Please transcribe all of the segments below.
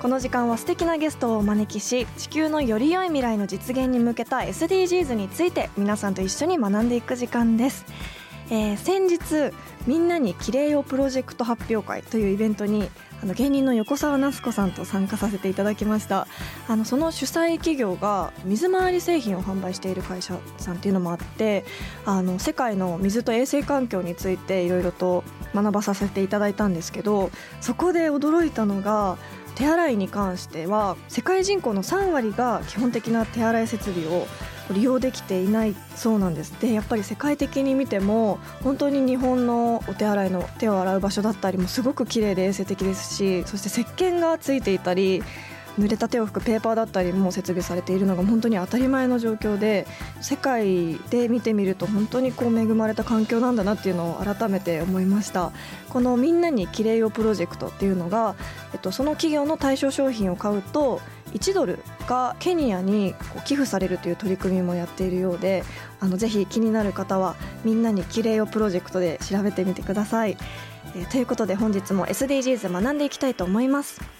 この時間は素敵なゲストをお招きし地球のより良い未来の実現に向けた SDGs について皆さんと一緒に学んでいく時間です、えー先日みんなにきれいよプロジェクト発表会というイベントにあの芸人の横澤夏子さんと参加させていただきました。あのその主催企業が水回り製品を販売している会社さんっていうのもあってあの世界の水と衛生環境についていろいろと学ばさせていただいたんですけどそこで驚いたのが手洗いに関しては世界人口の3割が基本的な手洗い設備を利用できていないそうなんです。でやっぱり世界的に見ても本当に日本のお手洗いの手を洗う場所だったりもすごく綺麗で衛生的ですしそして石鹸がついていたり濡れた手を拭くペーパーだったりも設備されているのが本当に当たり前の状況で世界で見てみると本当にこう恵まれた環境なんだなっていうのを改めて思いました。このみんなにきれいよプロジェクトっていうのが、えっと、その企業の対象商品を買うと1ドルがケニアに寄付されるという取り組みもやっているようであのぜひ気になる方はみんなにきれいよプロジェクトで調べてみてください、えということで本日も SDGs 学んでいきたいと思います。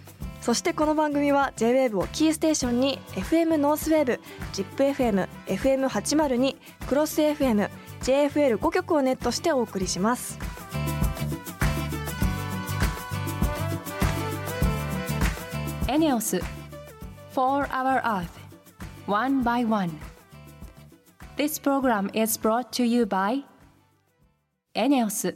そしてこの番組は JWAVE をキーステーションに FM ノースウェーブ ZIPFM、FM802、クロス FM、JFL5 曲をネットしてお送りしますエネオス4 Hour Earth One by One This program is brought to you by エネオス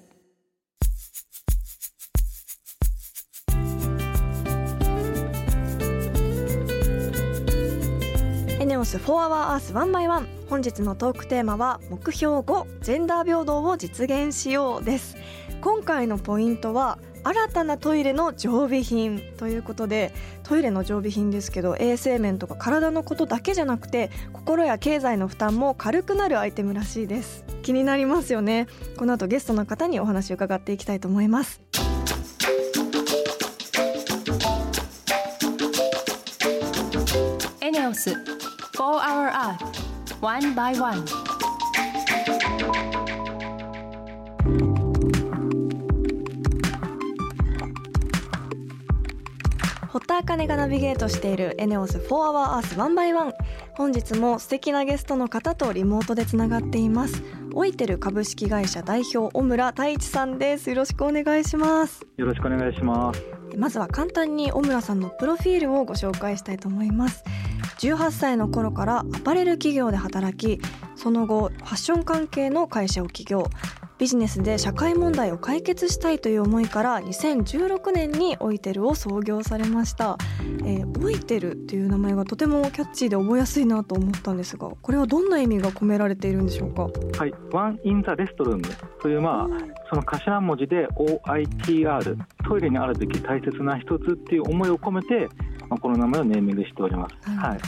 エネオス4 Hour Earth 1 by 1本日のトークテーマは目標5ジェンダー平等を実現しようです。今回のポイントは新たなトイレの常備品。ということでトイレの常備品ですけど衛生面とか体のことだけじゃなくて心や経済の負担も軽くなるアイテムらしいです。気になりますよね。この後ゲストの方にお話を伺っていきたいと思います。エネオス4 Hour Earth One by One. 堀田茜がナビゲートしているエネオス4 Hour Earth 1 by 1本日も素敵なゲストの方とリモートでつながっています。オイテル株式会社代表小村太一さんです。よろしくお願いします。よろしくお願いします。まずは簡単に小村さんのプロフィールをご紹介したいと思います18歳の頃からアパレル企業で働きその後ファッション関係の会社を起業。ビジネスで社会問題を解決したいという思いから2016年にオイテルを創業されました、えーオイテルという名前がとてもキャッチーで覚えやすいなと思ったんですがこれはどんな意味が込められているんでしょうか？はい、ワンインザレストルーム。というまあその頭文字で OITR トイレにあるべき大切な一つっていう思いを込めて、まあ、この名前をネーミングしております。はい。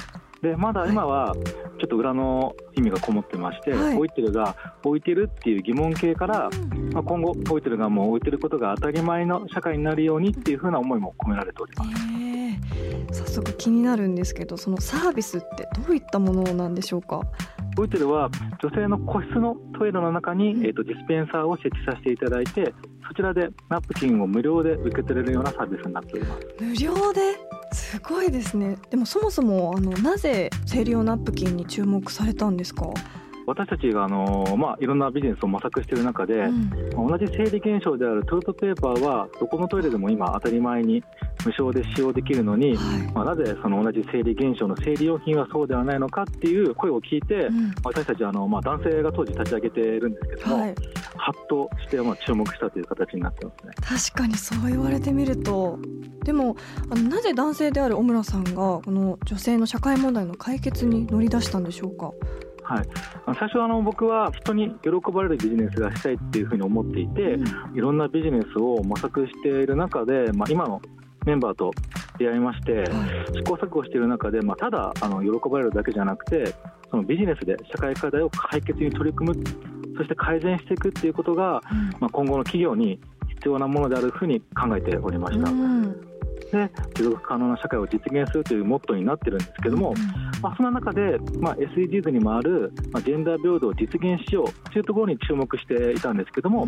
でまだ今はちょっと裏の意味がこもってまして、はい。置いてるが置いてるっていう疑問形から、まあ、今後置いてるがもう置いてることが当たり前の社会になるようにっていうふうな思いも込められております。えー。早速気になるんですけどそのサービスってどういったものなんでしょうか？オイテルは女性の個室のトイレの中に、えー、とディスペンサーを設置させていただいてそちらでナプキンを無料で受け取れるようなサービスになっております。無料で？すごいですね。でもそもそもあのなぜ生理用ナプキンに注目されたんですか、私たちがあの、まあ、いろんなビジネスを模索している中で、うん。同じ生理現象であるトイレットペーパーはどこのトイレでも今当たり前に無償で使用できるのに、はい。まあ、なぜその同じ生理現象の生理用品はそうではないのかっていう声を聞いて、うん。私たちあの、まあ、男性が当時立ち上げてるんですけども、はい、ハッとしてまあ注目したという形になってますね。確かにそう言われてみるとでもあのなぜ男性である小村さんがこの女性の社会問題の解決に乗り出したんでしょうか？はい、最初はあの僕は人に喜ばれるビジネスがしたいっていうふうに思っていて、いろんなビジネスを模索している中で、まあ、今のメンバーと出会いまして試行錯誤している中で、まあ、ただあの喜ばれるだけじゃなくてそのビジネスで社会課題を解決に取り組むそして改善していくっていうことが、まあ、今後の企業に必要なものであるふうに考えておりました。うん。で持続可能な社会を実現するというモットーになってるんですけども、まあ、その中で、まあ、SDGs にもある、まあ、ジェンダー平等を実現しようというところに注目していたんですけども、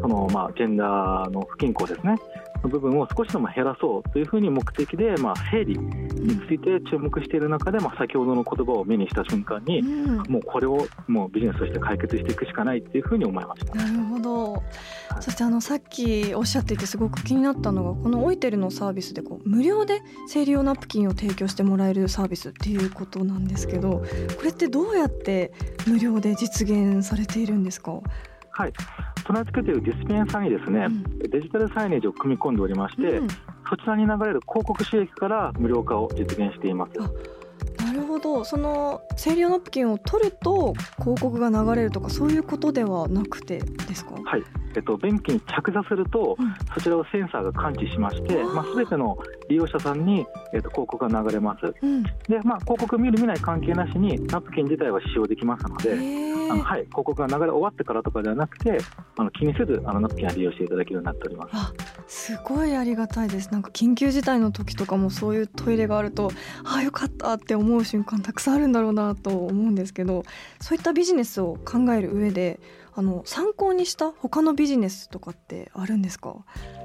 そのまあジェンダーの不均衡ですねの部分を少しでも減らそうというふうに目的で、まあ、生理について注目している中で、まあ、先ほどの言葉を目にした瞬間に、うんもうこれをもうビジネスとして解決していくしかないっていうふうに思いました。なるほど。そしてあのさっきおっしゃっていてすごく気になったのがこのオイテルのサービスでこう無料で生理用ナプキンを提供してもらえるサービスっていうことなんですけど、これってどうやって無料で実現されているんですか？はい、備え付けているディスペンサーにですね、デジタルサイネージを組み込んでおりまして、うんそちらに流れる広告収益から無料化を実現しています。あなるほど。その生理用ナプキンを取ると広告が流れるとかそういうことではなくてですか？はいえっと、便器に着座すると、うんそちらをセンサーが感知しまして、まあ、全ての利用者さんに、えっと、広告が流れます。うん。で、まあ、広告見る見ない関係なしにナプキン自体は使用できますので、へあのーはい、広告が流れ終わってからとかではなくてあの気にせずあのナプキンは利用していただけるようになっております。あすごいありがたいですなんか緊急事態の時とかもそういうトイレがあるとああよかったって思う瞬間たくさんあるんだろうなと思うんですけどそういったビジネスを考える上であの参考にした他のビジネスとかってあるんですか？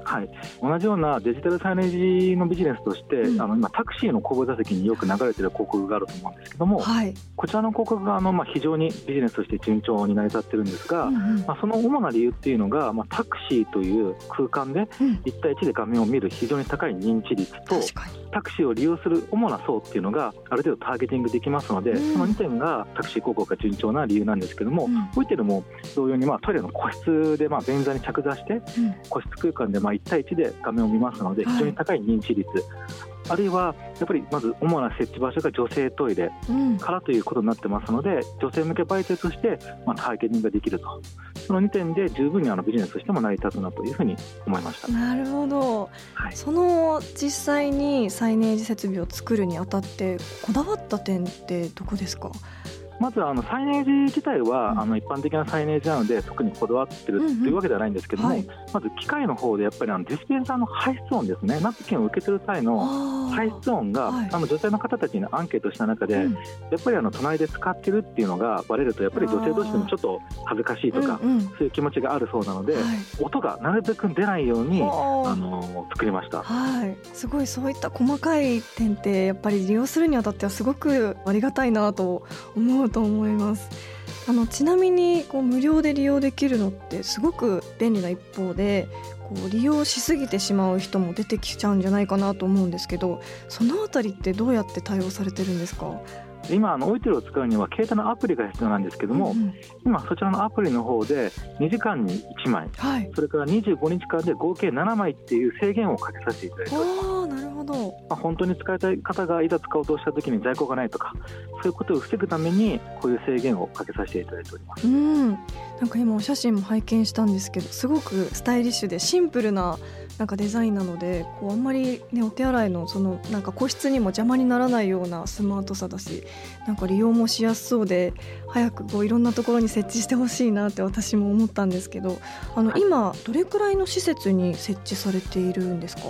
はい、同じようなデジタルサイネージのビジネスとして、うん。あの今タクシーの後部座席によく流れている広告があると思うんですけども、はい、こちらの広告があの、まあ、非常にビジネスとして順調に成り立ってるんですが、うんうん。まあ、その主な理由っていうのが、まあ、タクシーという空間でうん。1対1で画面を見る非常に高い認知率と確かに。タクシーを利用する主な層っていうのがある程度ターゲティングできますので、うん。その2点がタクシー広告が順調な理由なんですけども、うん。ホイテルも同様にまあトイレの個室でまあ便座に着座してうん。個室空間でまあ1対1で画面を見ますのではい。非常に高い認知率、あるいはやっぱりまず主な設置場所が女性トイレうん。からということになってますので女性向け媒体としてまあターゲティングができると。その2点で十分にあのビジネスとしても成り立つなというふうに思いました。なるほど。はい。その実際にサイネージ設備を作るにあたってこだわった点ってどこですか？まずあのサイネージ自体は、うん。あの一般的なサイネージなので特にこだわってるうんうん。というわけではないんですけども、はい。まず機械の方でやっぱりあのディスペンサーの排出音ですね。ナプキンを受け取る際の排出音が、はい。あの女性の方たちにアンケートした中で、うん。やっぱりあの隣で使ってるっていうのがバレるとやっぱり女性同士でもちょっと恥ずかしいとか、うんうん。そういう気持ちがあるそうなので、はい。音がなるべく出ないようにあの作りました。はい、すごいそういった細かい点ってやっぱり利用するにあたってはすごくありがたいなと思うと思います。あのちなみにこう無料で利用できるのってすごく便利な一方でこう利用しすぎてしまう人も出てきちゃうんじゃないかなと思うんですけどそのあたりってどうやって対応されてるんですか？今あのオイテルを使うには携帯のアプリが必要なんですけども、うんうん。今そちらのアプリの方で2時間に1枚はい。それから25日間で合計7枚っていう制限をかけさせていただいております。ああなるほど。まあ、本当に使いたい方がいざ使おうとしたときに在庫がないとかそういうことを防ぐためにこういう制限をかけさせていただいております。うん、なんか今お写真も拝見したんですけどすごくスタイリッシュでシンプルななんかデザインなのでこうあんまり、ね、お手洗いのそのなんか個室にも邪魔にならないようなスマートさだしなんか利用もしやすそうで早くこういろんなところに設置してほしいなって私も思ったんですけどあの今どれくらいの施設に設置されているんですか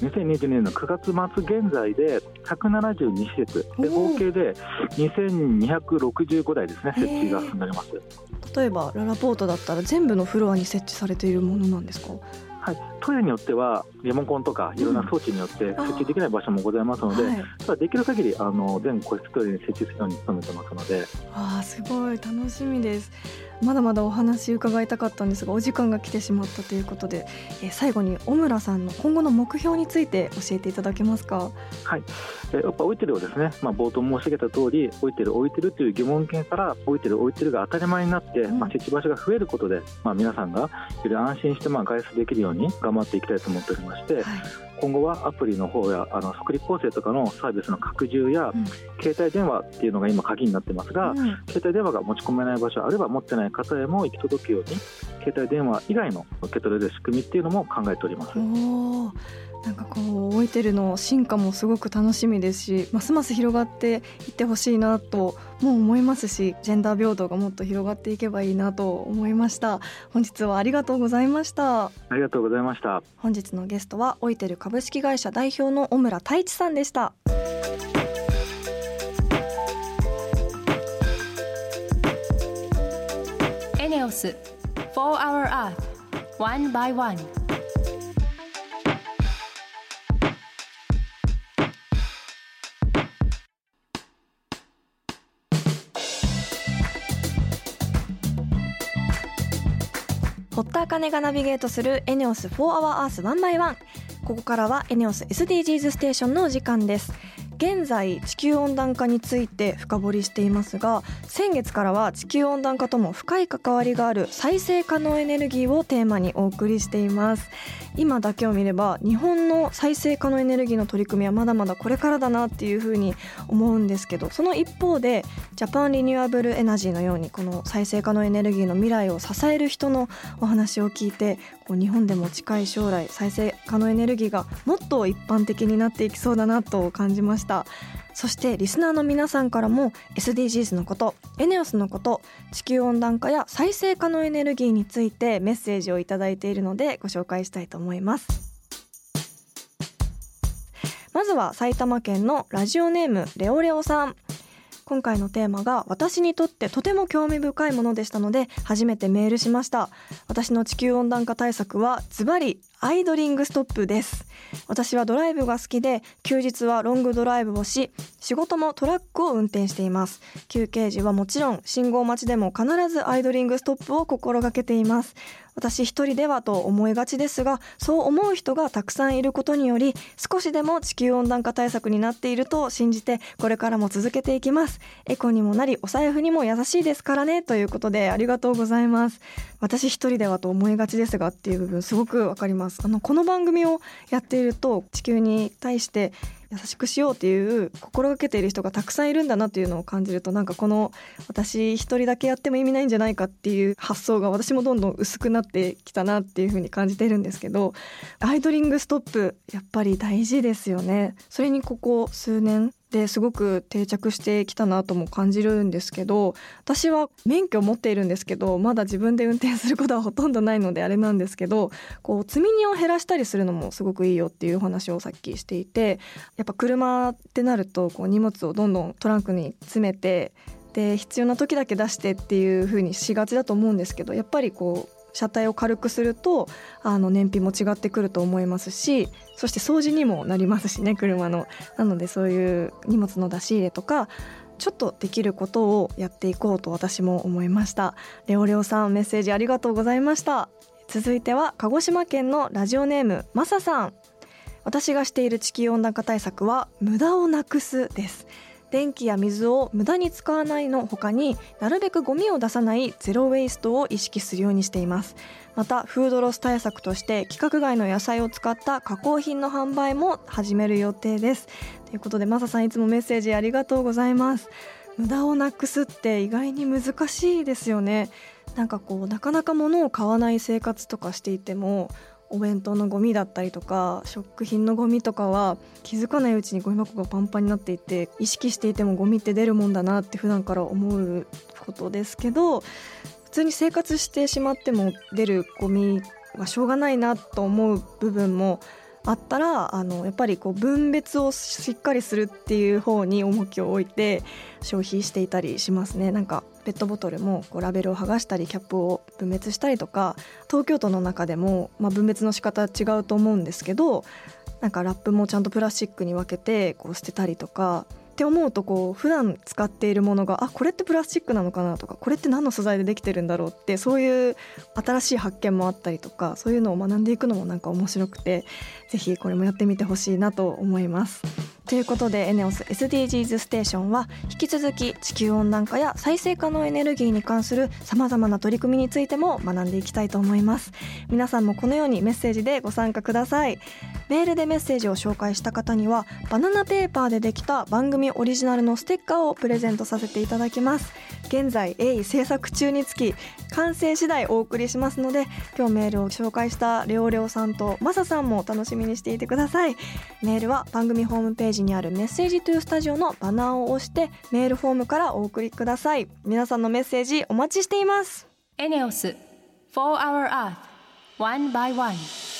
？2022年の9月末現在で172施設。で合計で2265台ですね設置が進んでおります。例えばララポートだったら全部のフロアに設置されているものなんですか？はい、トイレによってはリモコンとかいろんな装置によって設置できない場所もございますので、はい、ただできる限りあの全個室トイレに設置するように努めてますので。あーすごい。楽しみですまだまだお話伺いたかったんですがお時間が来てしまったということで、えー、最後に小村さんの今後の目標について教えていただけますか？はい、えー、やっぱ置いてるをですね、まあ、冒頭申し上げた通り置いてる置いてるという疑問点から置いてる置いてるが当たり前になって、うん、まあ、設置場所が増えることで、まあ、皆さんがより安心してまあ外出できるように頑張っていきたいと思っておりまして、はい今後はアプリの方やあの福利厚生とかのサービスの拡充や、うん、携帯電話っていうのが今鍵になってますが、うん、携帯電話が持ち込めない場所あるいは持ってない方へも行き届くように携帯電話以外の受け取れる仕組みっていうのも考えております。なんかこう置いてるの進化もすごく楽しみですしますます広がっていってほしいなとも思いますしジェンダー平等がもっと広がっていけばいいなと思いました。本日はありがとうございました。ありがとうございました。本日のゲストは置いてる株式会社代表の小村太一さんでした。エネオス4 Hour Earth One by One 田茜がナビゲートするエネオス4 Hour Earth 1 by 1ここからはエネオス SDGs ステーションのお時間です。現在地球温暖化について深掘りしていますが先月からは地球温暖化とも深い関わりがある再生可能エネルギーをテーマにお送りしています。今だけを見れば日本の再生可能エネルギーの取り組みはまだまだこれからだなっていうふうに思うんですけどその一方でジャパンリニューアブルエナジーのようにこの再生可能エネルギーの未来を支える人のお話を聞いてこう日本でも近い将来再生可能エネルギーがもっと一般的になっていきそうだなと感じました。た。そしてリスナーの皆さんからも SDGs のことエネオスのこと地球温暖化や再生可能エネルギーについてメッセージをいいているのでご紹介したいと思います。まずは埼玉県のラジオネームレオレオさん。今回のテーマが私にとってとても興味深いものでしたので初めてメールしました。私の地球温暖化対策はズバリアイドリングストップです。私はドライブが好きで休日はロングドライブをし仕事もトラックを運転しています。休憩時はもちろん信号待ちでも必ずアイドリングストップを心がけています。私一人ではと思いがちですがそう思う人がたくさんいることにより少しでも地球温暖化対策になっていると信じてこれからも続けていきます。エコにもなりお財布にも優しいですからね。ということでありがとうございます。私一人ではと思いがちですがっていう部分すごくわかります。あのこの番組をやっていると地球に対して優しくしようっていう心がけている人がたくさんいるんだなっていうのを感じるとなんかこの私一人だけやっても意味ないんじゃないかっていう発想が私もどんどん薄くなってきたなっていうふうに感じてるんですけどアイドリングストップやっぱり大事ですよね。それにここ数年ですごく定着してきたなとも感じるんですけど私は免許を持っているんですけどまだ自分で運転することはほとんどないのであれなんですけどこう積み荷を減らしたりするのもすごくいいよっていうお話をさっきしていてやっぱ車ってなるとこう荷物をどんどんトランクに詰めてで必要な時だけ出してっていう風にしがちだと思うんですけどやっぱりこう車体を軽くするとあの燃費も違ってくると思いますしそして掃除にもなりますしね車の。なのでそういう荷物の出し入れとかちょっとできることをやっていこうと私も思いました。レオレオさんメッセージありがとうございました。続いては鹿児島県のラジオネームマサさん。私がしている地球温暖化対策は無駄をなくすです。電気や水を無駄に使わないの他になるべくゴミを出さないゼロウェイストを意識するようにしています。またフードロス対策として規格外の野菜を使った加工品の販売も始める予定です。ということでマサさんいつもメッセージありがとうございます。無駄をなくすって意外に難しいですよね。なんかこうなかなか物を買わない生活とかしていてもお弁当のゴミだったりとか食品のゴミとかは気づかないうちにゴミ箱がパンパンになっていて意識していてもゴミって出るもんだなって普段から思うことですけど普通に生活してしまっても出るゴミはしょうがないなと思う部分もあったらあのやっぱりこう分別をしっかりするっていう方に重きを置いて消費していたりしますね。なんかペットボトルもこうラベルを剥がしたりキャップを分別したりとか東京都の中でも、まあ、分別の仕方違うと思うんですけどなんかラップもちゃんとプラスチックに分けてこう捨てたりとかって思うとこう普段使っているものがあこれってプラスチックなのかなとかこれって何の素材でできてるんだろうってそういう新しい発見もあったりとかそういうのを学んでいくのもなんか面白くてぜひこれもやってみてほしいなと思います。ということでエネオス SDGs ステーションは引き続き地球温暖化や再生可能エネルギーに関するさまざまな取り組みについても学んでいきたいと思います皆さんもこのようにメッセージでご参加くださいメールでメッセージを紹介した方にはバナナペーパーでできた番組オリジナルのステッカーをプレゼントさせていただきます。現在鋭意制作中につき完成次第お送りしますので今日メールを紹介したレオレオさんとマサさんも楽しみにしていてください。メールは番組ホームページにあるメッセージトゥースタジオのバナーを押してメールフォームからお送りください。皆さんのメッセージお待ちしています。エネオス4 Hour Earth One by One.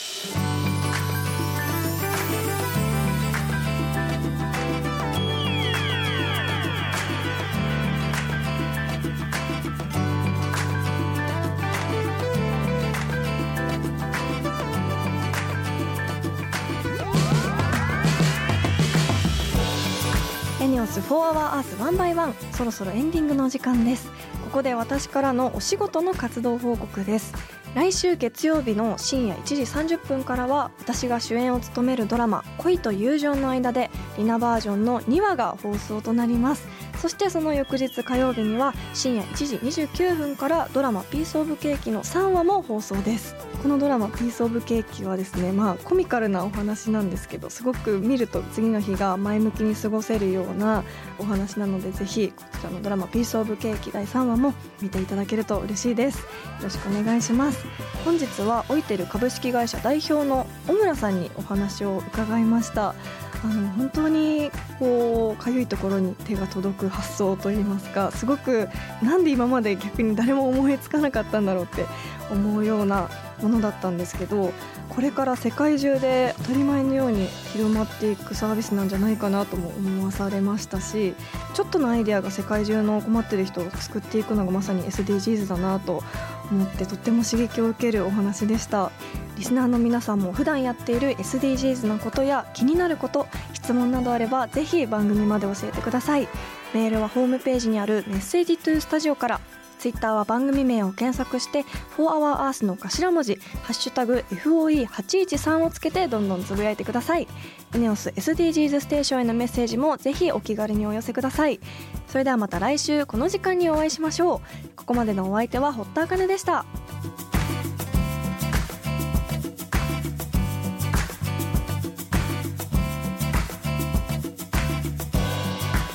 ンス4アワーアースワンバイワン。そろそろエンディングのお時間です。ここで私からのお仕事の活動報告です。来週月曜日の深夜1時30分からは私が主演を務めるドラマ「恋と友情の間」でリナバージョンの2話が放送となります。そしてその翌日火曜日には深夜1時29分からドラマ「ピース・オブ・ケーキ」の3話も放送です。このドラマ「ピース・オブ・ケーキ」はですねまあコミカルなお話なんですけどすごく見ると次の日が前向きに過ごせるようなお話なのでぜひこちらのドラマ「ピース・オブ・ケーキ」第3話も見ていただけると嬉しいです。よろしくお願いします。本日はオイテル株式会社代表の小村さんにお話を伺いました。あの本当にこうかゆいところに手が届く発想といいますかすごくなんで今まで逆に誰も思いつかなかったんだろうって思うようなものだったんですけどこれから世界中で当たり前のように広まっていくサービスなんじゃないかなとも思わされましたしちょっとのアイデアが世界中の困ってる人を救っていくのがまさに SDGs だなと思ってとっても刺激を受けるお話でした。リスナーの皆さんも普段やっている SDGs のことや気になること質問などあればぜひ番組まで教えてください。メールはホームページにあるメッセージトゥースタジオからツイッターは番組名を検索して「4HourEarth」の頭文字「ハッシュタグ #FOE813」をつけてどんどんつぶやいてください。エネオス SDGs ステーションへのメッセージもぜひお気軽にお寄せください。それではまた来週この時間にお会いしましょう。ここまでのお相手は堀田茜でした。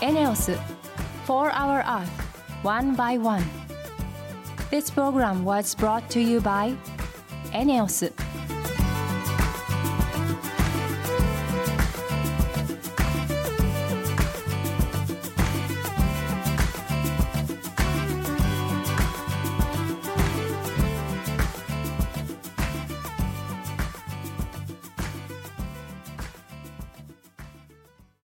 エネオス4 Hour Earth One by One This program was brought to you by エネオス